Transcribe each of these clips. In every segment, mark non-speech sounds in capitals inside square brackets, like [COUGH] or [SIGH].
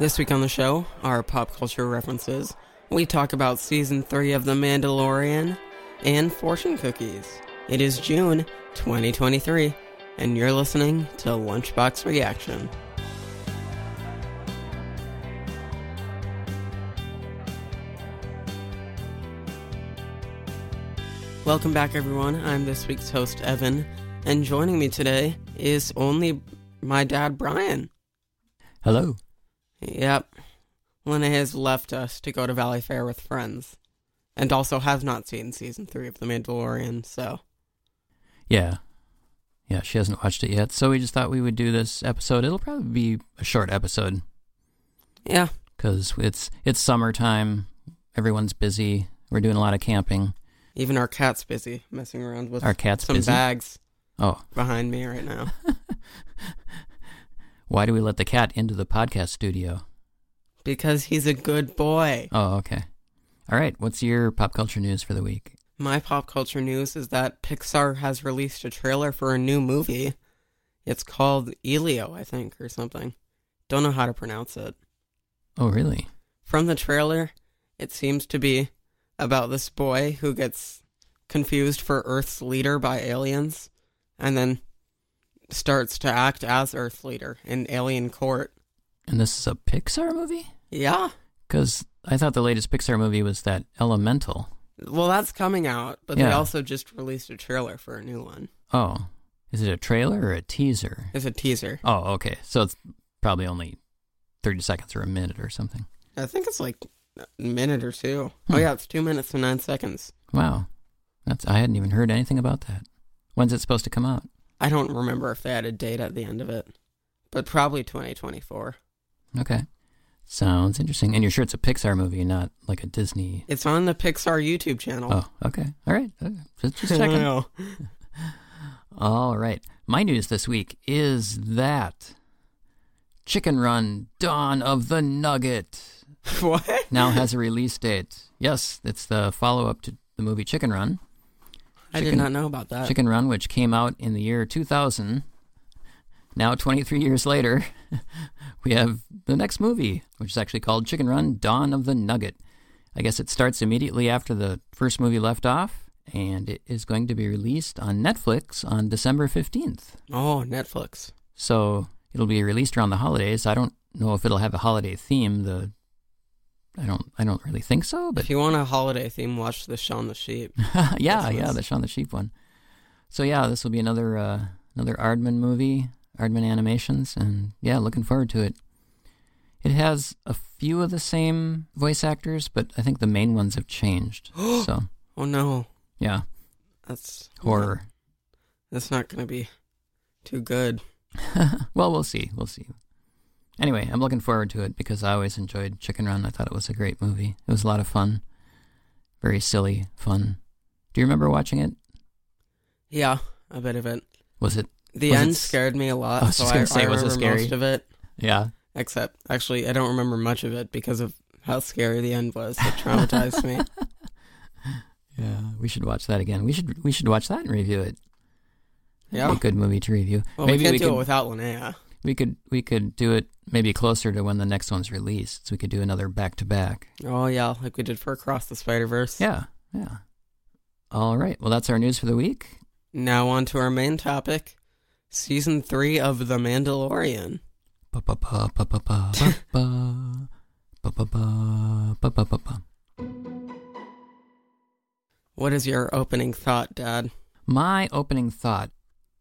This week on the show, our pop culture references. We talk about season 3 of The Mandalorian and fortune cookies. It is June 2023, and you're listening to Lunchbox Reaction. Welcome back, everyone. I'm this week's host, Evan, and joining me today is only my dad, Brian. Hello. Yep. Lena has left us to go to Valleyfair with friends. And also has not seen season three of The Mandalorian, so. Yeah. Yeah, she hasn't watched it yet, so we just thought we would do this episode. It'll probably be a short episode Yeah. because it's it's summertime. Everyone's busy. We're doing a lot of camping. Even our cat's busy messing around with Our cat's some busy? bags Oh, behind me right now. [LAUGHS] why do we let the cat into the podcast studio? because he's a good boy. Oh, okay. All right. What's your pop culture news for the week? My pop culture news is that Pixar has released a trailer for a new movie. It's called Elio, I think, or something. Don't know how to pronounce it. Oh, really? From the trailer, it seems to be about this boy who gets confused for Earth's leader by aliens and then starts to act as Earth leader in alien court. And this is a Pixar movie? Yeah. Because I thought the latest Pixar movie was that Elemental. Well, that's coming out, but they also just released a trailer for a new one. Oh, is it a trailer or a teaser? It's a teaser. Oh, okay. So it's probably only 30 seconds or a minute or something. I think it's like a minute or two. Hmm. Oh, yeah, it's two minutes and nine seconds. Wow. That's I hadn't even heard anything about that. When's it supposed to come out? I don't remember if they had a date at the end of it, but probably 2024. Okay. Sounds interesting. And you're sure it's a Pixar movie, not like a Disney. It's on the Pixar YouTube channel. Oh, okay. All right. Okay. Just, just [LAUGHS] checking. [LAUGHS] All right. My news this week is that Chicken Run Dawn of the Nugget [LAUGHS] what? now has a release date. Yes, it's the follow up to the movie Chicken Run. I did Chicken- not know about that. Chicken Run, which came out in the year 2000. Now, 23 years later, [LAUGHS] we have the next movie, which is actually called Chicken Run Dawn of the Nugget. I guess it starts immediately after the first movie left off, and it is going to be released on Netflix on December 15th. Oh, Netflix. So it'll be released around the holidays. I don't know if it'll have a holiday theme. The I don't I don't really think so, but If you want a holiday theme, watch the Shaun the Sheep. [LAUGHS] yeah, That's yeah, the Shaun the Sheep one. So yeah, this will be another uh, another Aardman movie, Aardman Animations, and yeah, looking forward to it. It has a few of the same voice actors, but I think the main ones have changed. [GASPS] so Oh no, yeah, that's horror. That's not going to be too good. [LAUGHS] well, we'll see. We'll see. Anyway, I'm looking forward to it because I always enjoyed Chicken Run. I thought it was a great movie. It was a lot of fun. Very silly fun. Do you remember watching it? Yeah, a bit of it. Was it? The Was end s- scared me a lot. I was so just gonna I, say, I was it scary? most of it. Yeah. Except, actually, I don't remember much of it because of how scary the end was. It traumatized me. [LAUGHS] Yeah, we should watch that again. We should we should watch that and review it. Yeah. a good movie to review. Well, maybe we can't we do could it without Linnea we could we could do it maybe closer to when the next one's released. So we could do another back to back. Oh yeah, like we did for Across the Spider Verse. Yeah, yeah. All right. Well, that's our news for the week. Now on to our main topic, season three of The Mandalorian. What is your opening thought, Dad? My opening thought,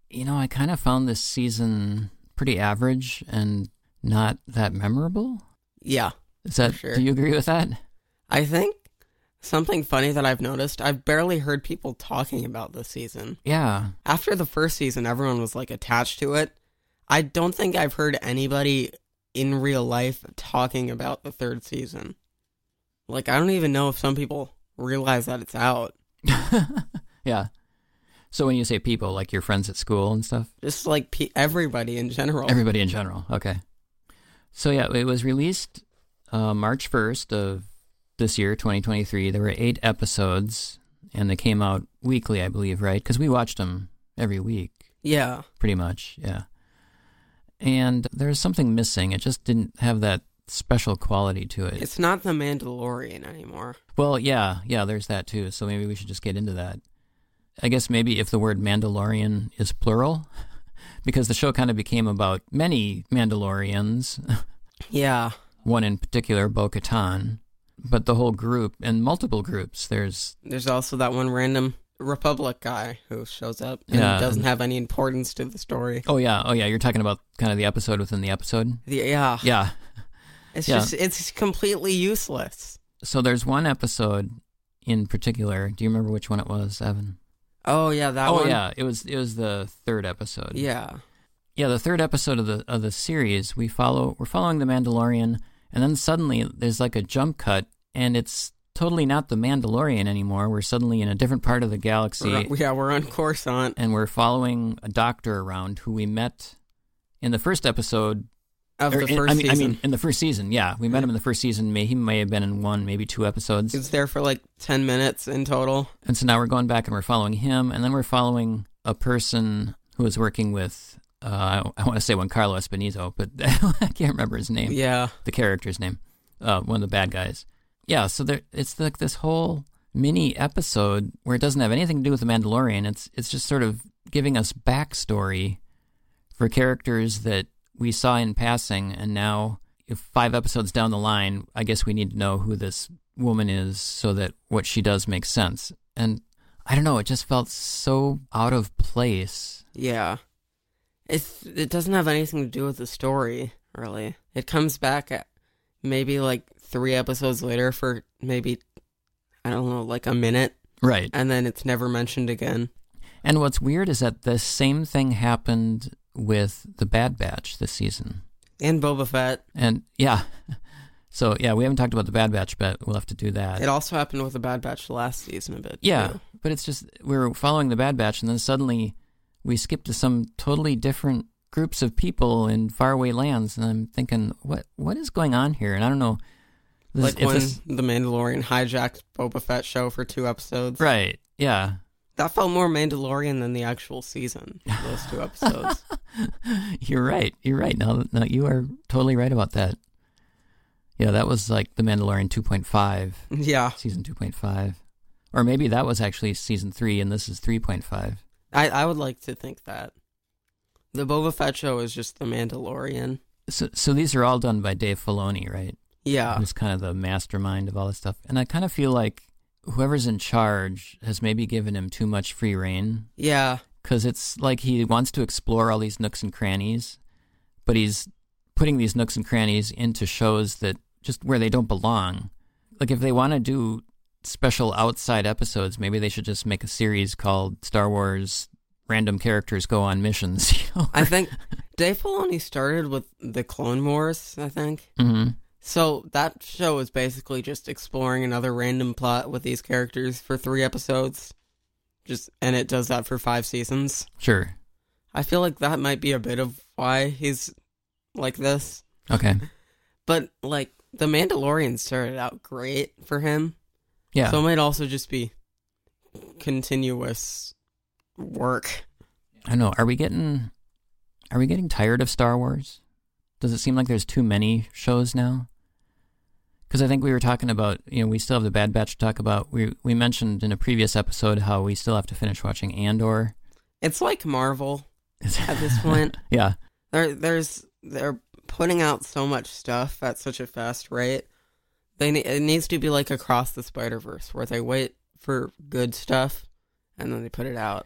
you know, I kind of found this season pretty average and not that memorable. Yeah, Is that? sure. Do you agree with that? I think something funny that I've noticed. I've barely heard people talking about this season. Yeah. After the first season, everyone was like attached to it. I don't think I've heard anybody in real life talking about the third season. Like, I don't even know if some people realize that it's out. [LAUGHS] yeah. So when you say people, like your friends at school and stuff, Just like pe- everybody in general. everybody in general. Okay. So yeah, it was released uh, March first of this year, 2023. There were eight episodes, and they came out weekly, I believe, right? Because we watched them every week. yeah. pretty much, yeah. And there's something missing. It just didn't have that special quality to it. It's not the Mandalorian anymore. well, yeah, yeah, there's that too. So maybe we should just get into that. I guess maybe if the word Mandalorian is plural, [LAUGHS] because the show kind of became about many Mandalorians, Yeah. one in particular, Bo-Katan, but the whole group and multiple groups. There's, There's also that one random Republic guy who shows up and Yeah. doesn't have any importance to the story. oh yeah, oh yeah, you're talking about kind of the episode within the episode? The, yeah. Yeah. It's Yeah. just, it's completely useless. So there's one episode in particular. Do you remember which one it was, Evan? Oh, yeah, that oh one. yeah, it was it was the third episode. Yeah. yeah, the third episode of the of the series. We follow we're following the Mandalorian, and then suddenly there's like a jump cut, and it's totally not the Mandalorian anymore. We're suddenly in a different part of the galaxy, We're, yeah, we're on Coruscant. and we're following a doctor around who we met in the first episode. Of or the in- first I mean, season. I mean, in the first season, yeah, we met him in the first season. May he may have been in one, maybe two episodes. He was there for like 10 minutes in total. And so now we're going back and we're following him, and then we're following a person who is working with, uh, I, I want to say one Carlos Benito, but [LAUGHS] I can't remember his name, Yeah. the character's name, uh, one of the bad guys. Yeah, so there, it's like this whole mini episode where it doesn't have anything to do with the Mandalorian. It's it's just sort of giving us backstory for characters that we saw in passing, and now if five episodes down the line, I guess we need to know who this woman is so that what she does makes sense. And I don't know, it just felt so out of place. Yeah. It's it doesn't have anything to do with the story, really. It comes back at maybe like 3 episodes later for maybe I don't know, like a minute Right. and then it's never mentioned again. And what's weird is that the same thing happened with the Bad Batch this season. And Boba Fett. And yeah. [LAUGHS] So yeah, we haven't talked about the Bad Batch, but we'll have to do that. It also happened with the Bad Batch last season a bit. Yeah, too. but it's just we're following the Bad Batch, and then suddenly we skip to some totally different groups of people in faraway lands, and I'm thinking, what what is going on here? And I don't know. This- Like when this- the Mandalorian hijacked Boba Fett show for two episodes. right? Yeah, That felt more Mandalorian than the actual season. Those two episodes. [LAUGHS] you're right. You're right. No, no, you are totally right about that. Yeah, that was like the Mandalorian 2.5, yeah, season 2.5, or maybe that was actually season three, and this is 3.5. I I would like to think that the Boba Fett show is just the Mandalorian. So, so these are all done by Dave Filoni, right? Yeah, who's kind of the mastermind of all this stuff. And I kind of feel like whoever's in charge has maybe given him too much free reign yeah, because it's like he wants to explore all these nooks and crannies, but he's putting these nooks and crannies into shows that just where they don't belong. Like if they want to do special outside episodes, maybe they should just make a series called Star Wars Random Characters Go on Missions. [LAUGHS] You know? I think Dave Filoni started with the Clone Wars. I think hmm so. That show is basically just exploring another random plot with these characters for three episodes. Just and it does that for five seasons. Sure. I feel like that might be a bit of why he's like this. Okay. But like The Mandalorian started out great for him. Yeah. So it might also just be continuous work. I know. Are we getting are we getting tired of Star Wars? Does it seem like there's too many shows now? Because I think we were talking about, you know, we still have the Bad Batch to talk about. We we mentioned in a previous episode how we still have to finish watching Andor. It's like Marvel at this [LAUGHS] point. yeah, There, there's they're putting out so much stuff at such a fast rate. They it needs to be like across the Spider Verse, where they wait for good stuff and then they put it out.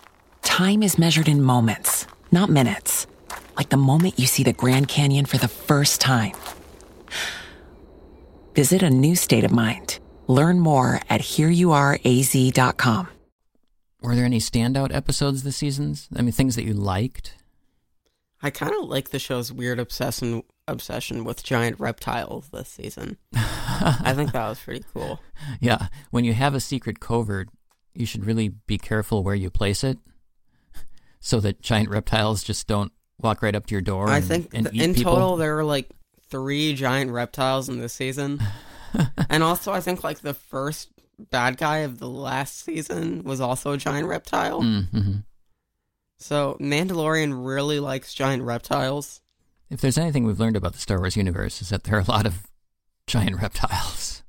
time is measured in moments, not minutes. Like the moment you see the Grand Canyon for the first time. Visit a new state of mind. Learn more at hereyouareaz.com. Were there any standout episodes this season? I mean, things that you liked? I kind of like the show's weird obsession obsession with giant reptiles this season. [LAUGHS] I think that was pretty cool. Yeah, when you have a secret covert, you should really be careful where you place it, so that giant reptiles just don't walk right up to your door. I and, think and in people. total there were like three giant reptiles in this season, [LAUGHS] and also I think like the first bad guy of the last season was also a giant reptile. Mm-hmm. So Mandalorian really likes giant reptiles. If there's anything we've learned about the Star Wars universe, is that there are a lot of giant reptiles.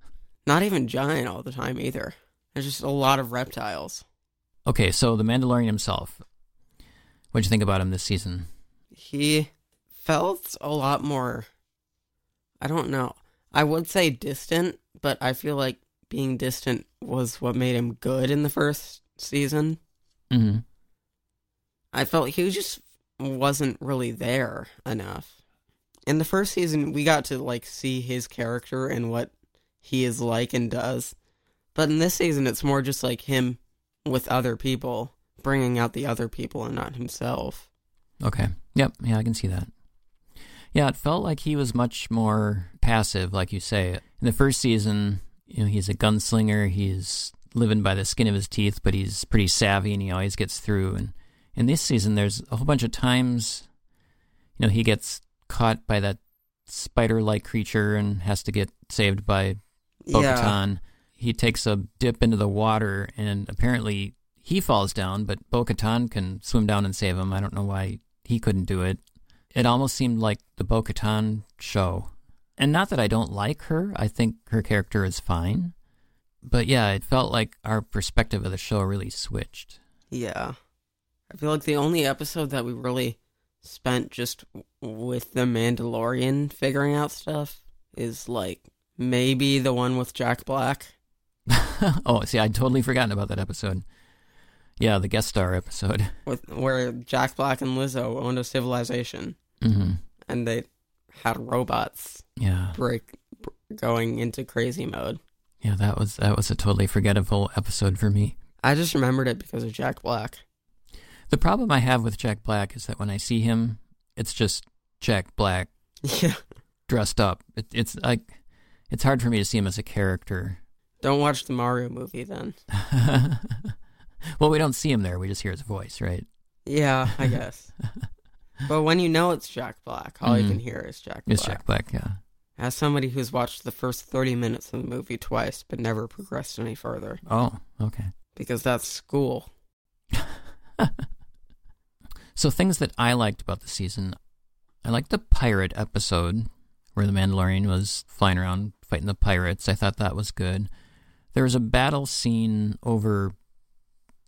Not even giant all the time either. There's just a lot of reptiles. Okay, so the Mandalorian himself. What'd you think about him this season? He felt a lot more. I don't know. I would say distant, but I feel like being distant was what made him good in the first season. Mm-hmm. I felt he just wasn't really there enough. In the first season, we got to like see his character and what he is like and does. But in this season, it's more just like him with other people, bringing out the other people and not himself. Okay. Yep. Yeah, I can see that. Yeah, it felt like he was much more passive, like you say. In the first season, you know, he's a gunslinger. He's living by the skin of his teeth, but he's pretty savvy and he always gets through. And in this season, there's a whole bunch of times, you know, he gets caught by that spider-like creature and has to get saved by Bo-Katan. He takes a dip into the water, and apparently he falls down, but Bo-Katan can swim down and save him. I don't know why he couldn't do it. It almost seemed like the Bo-Katan show. And not that I don't like her. I think her character is fine. But yeah, it felt like our perspective of the show really switched. Yeah. I feel like the only episode that we really spent just with the Mandalorian figuring out stuff is like maybe the one with Jack Black. [LAUGHS] oh, see, I'd totally forgotten about that episode. Yeah, the guest star episode. [LAUGHS] with where Jack Black and Lizzo owned a civilization hmm and they had robots Yeah, break going into crazy mode. yeah, that was that was a totally forgettable episode for me. I just remembered it because of Jack Black. The problem I have with Jack Black is that when I see him, it's just Jack Black [LAUGHS] Yeah. dressed up. It, it's like it's hard for me to see him as a character. Don't watch the Mario movie then. [LAUGHS] [LAUGHS] well, we don't see him there; we just hear his voice, right? Yeah, I [LAUGHS] guess. but when you know it's Jack Black, all you Mhm. can hear is Jack Black. It's Jack Black, yeah. As somebody who's watched the first 30 minutes of the movie twice but never progressed any further, Oh, okay. because that's school. [LAUGHS] So things that I liked about the season, I liked the pirate episode where the Mandalorian was flying around fighting the pirates. I thought that was good. There was a battle scene over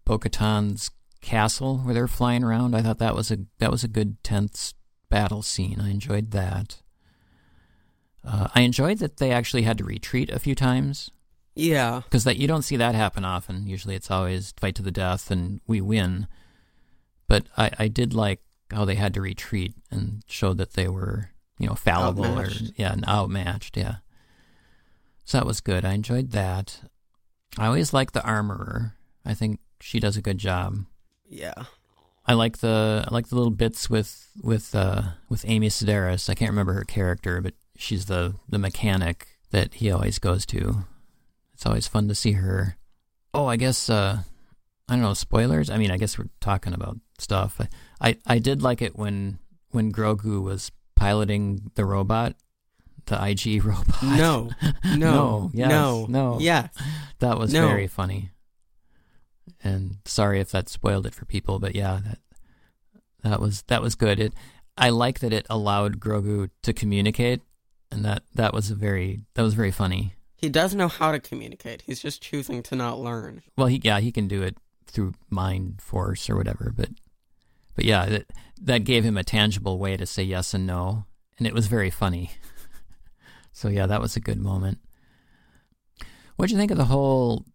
Bo-Katan's castle where they're flying around. I thought that was a that was a good tense battle scene. I enjoyed that. Uh, I enjoyed that they actually had to retreat a few times Yeah. because that you don't see that happen often. Usually, it's always fight to the death and we win. But I, I did like how they had to retreat and showed that they were you know fallible Outmatched. or yeah and outmatched. Yeah, so that was good. I enjoyed that. I always like the armorer. I think she does a good job. Yeah. I like the I like the little bits with with uh with Amy Sedaris. I can't remember her character, but she's the the mechanic that he always goes to. It's always fun to see her. Oh, I guess uh I don't know spoilers. I mean, I guess we're talking about stuff. I I, I did like it when when Grogu was piloting the robot, the IG [LAUGHS] robot. No. [LAUGHS] No. No, yes, no. Yes. That was No. very funny. And sorry if that spoiled it for people, but yeah, that that was that was good. It I like that it allowed Grogu to communicate and that that was a very that was very funny. He does know how to communicate. He's just choosing to not learn. Well, he yeah, he can do it through mind force or whatever, but but yeah, that that gave him a tangible way to say yes and no, and it was very funny. [LAUGHS] so yeah, that was a good moment. What'd you think of the whole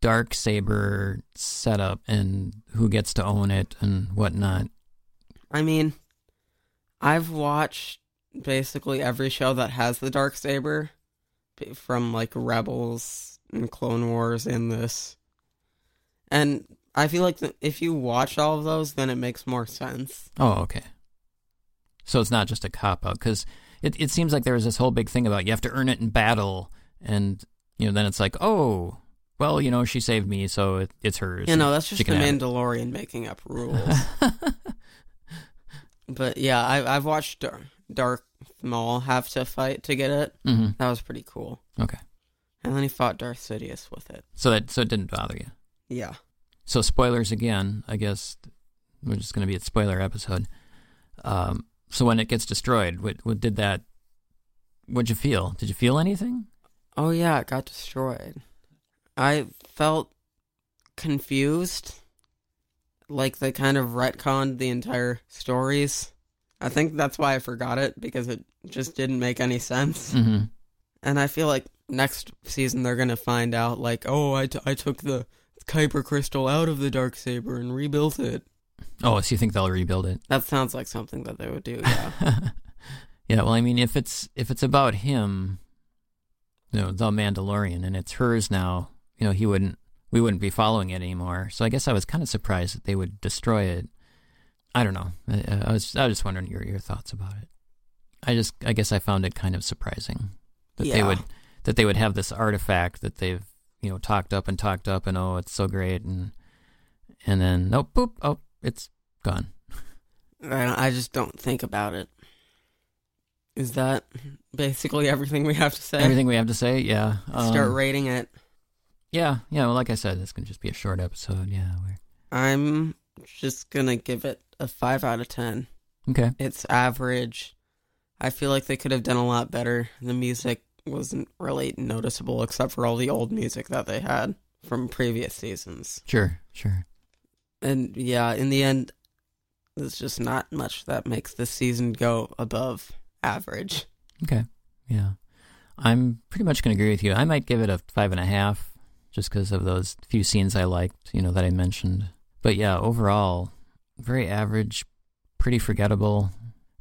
dark saber setup and who gets to own it and whatnot? I mean, I've watched basically every show that has the dark saber, from like Rebels and Clone Wars and this, and I feel like if you watch all of those, then it makes more sense. Oh, okay. So it's not just a cop out because it it seems like there was this whole big thing about you have to earn it in battle, and you know then it's like oh well you know she saved me so it, it's hers. You know, that's just the can have it. Mandalorian making up rules. [LAUGHS] but yeah, I, I've watched Dar- Darth Maul have to fight to get it. Mhm. That was pretty cool. Okay, And then he fought Darth Sidious with it. so that so it didn't bother you. Yeah. So spoilers again. I guess we're just going to be a spoiler episode. Um, so when it gets destroyed, what, what did that? What'd you feel? Did you feel anything? Oh yeah, it got destroyed. I felt confused. Like they kind of retconned the entire stories. I think that's why I forgot it because it just didn't make any sense. Mm-hmm. And I feel like next season they're gonna find out like, oh, I, t- I took the Kyber crystal out of the dark saber and rebuilt it. Oh, so you think they'll rebuild it? That sounds like something that they would do. Yeah. [LAUGHS] yeah, well, I mean, if it's if it's about him, you know, the Mandalorian, and it's hers now, you know, he wouldn't, we wouldn't be following it anymore. So I guess I was kind of surprised that they would destroy it. I don't know. I, I was I was just wondering your your thoughts about it. I just I guess I found it kind of surprising that they would that they would have this artifact that they've you know talked up and talked up and oh it's so great and and then nope boop oh it's gone. I, I just don't think about it. Is that basically everything we have to say? Everything we have to say, yeah. Start Um, rating it. Yeah, yeah. Well, like I said, this can just be a short episode. Yeah. We're, I'm just gonna give it a five out of ten. okay. It's average. I feel like they could have done a lot better. The music wasn't really noticeable except for all the old music that they had from previous seasons. Sure. Sure. And yeah, in the end, there's just not much that makes this season go above average. Okay. Yeah. I'm pretty much going to agree with you. I might give it a five and a half, just because of those few scenes I liked, you know, that I mentioned. But yeah, overall, very average, pretty forgettable,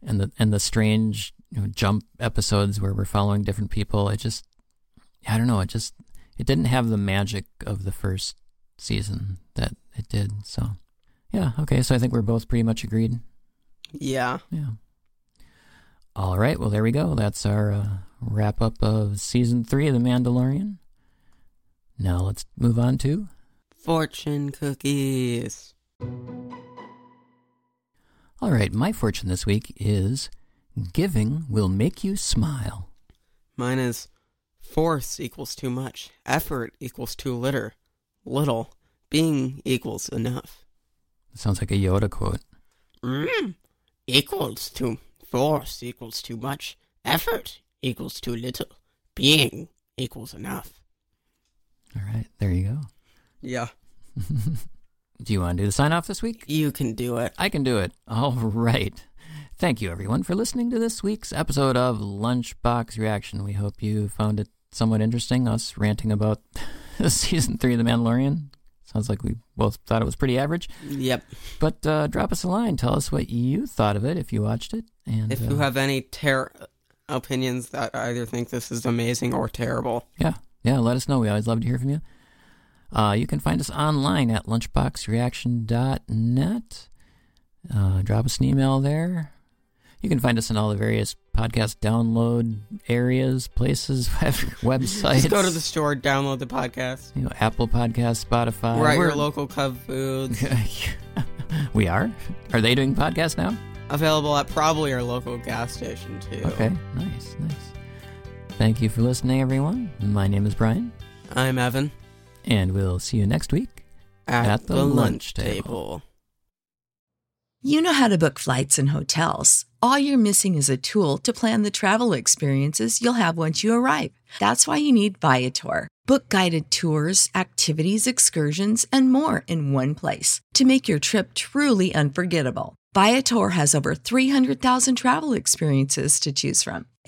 and the and the strange you know, jump episodes where we're following different people. It just, I don't know. It just, it didn't have the magic of the first season that it did. So, yeah. Okay. So I think we're both pretty much agreed. Yeah. Yeah. All right. Well, there we go. That's our uh, wrap up of season three of The Mandalorian. Now let's move on to. Fortune cookies. All right. My fortune this week is giving will make you smile. Mine is force equals too much, effort equals too little, little, being equals enough. Sounds like a Yoda quote. Mm, equals to Force equals too much. Effort equals too little. Being equals enough. All right, there you go. Yeah. [LAUGHS] Do you want to do the sign off this week? You can do it. I can do it. All right. Thank you, everyone, for listening to this week's episode of Lunchbox Reaction. We hope you found it somewhat interesting, us ranting about [LAUGHS] season three of The Mandalorian. Sounds like we both thought it was pretty average. Yep. But uh, drop us a line. Tell us what you thought of it if you watched it. And If uh, you have any ter- opinions that either think this is amazing or terrible, Yeah, yeah, let us know. We always love to hear from you. Uh, you can find us online at lunchboxreaction.net. Uh, drop us an email there. You can find us in all the various podcast download areas, places, [LAUGHS] websites. just go to the store, download the podcast. you know, Apple Podcast, Spotify. We're at your We're- [LAUGHS] local Cub Foods. [LAUGHS] we are. Are they doing podcasts now? Available at probably our local gas station too. Okay, nice, nice. Thank you for listening, everyone. My name is Brian, I'm Evan and we'll see you next week. at, At the the, lunch lunch table. table. You know how to book flights and hotels. All you're missing is a tool to plan the travel experiences you'll have once you arrive. That's why you need Viator. Book guided tours, activities, excursions, and more in one place to make your trip truly unforgettable. Viator has over 300,000 travel experiences to choose from.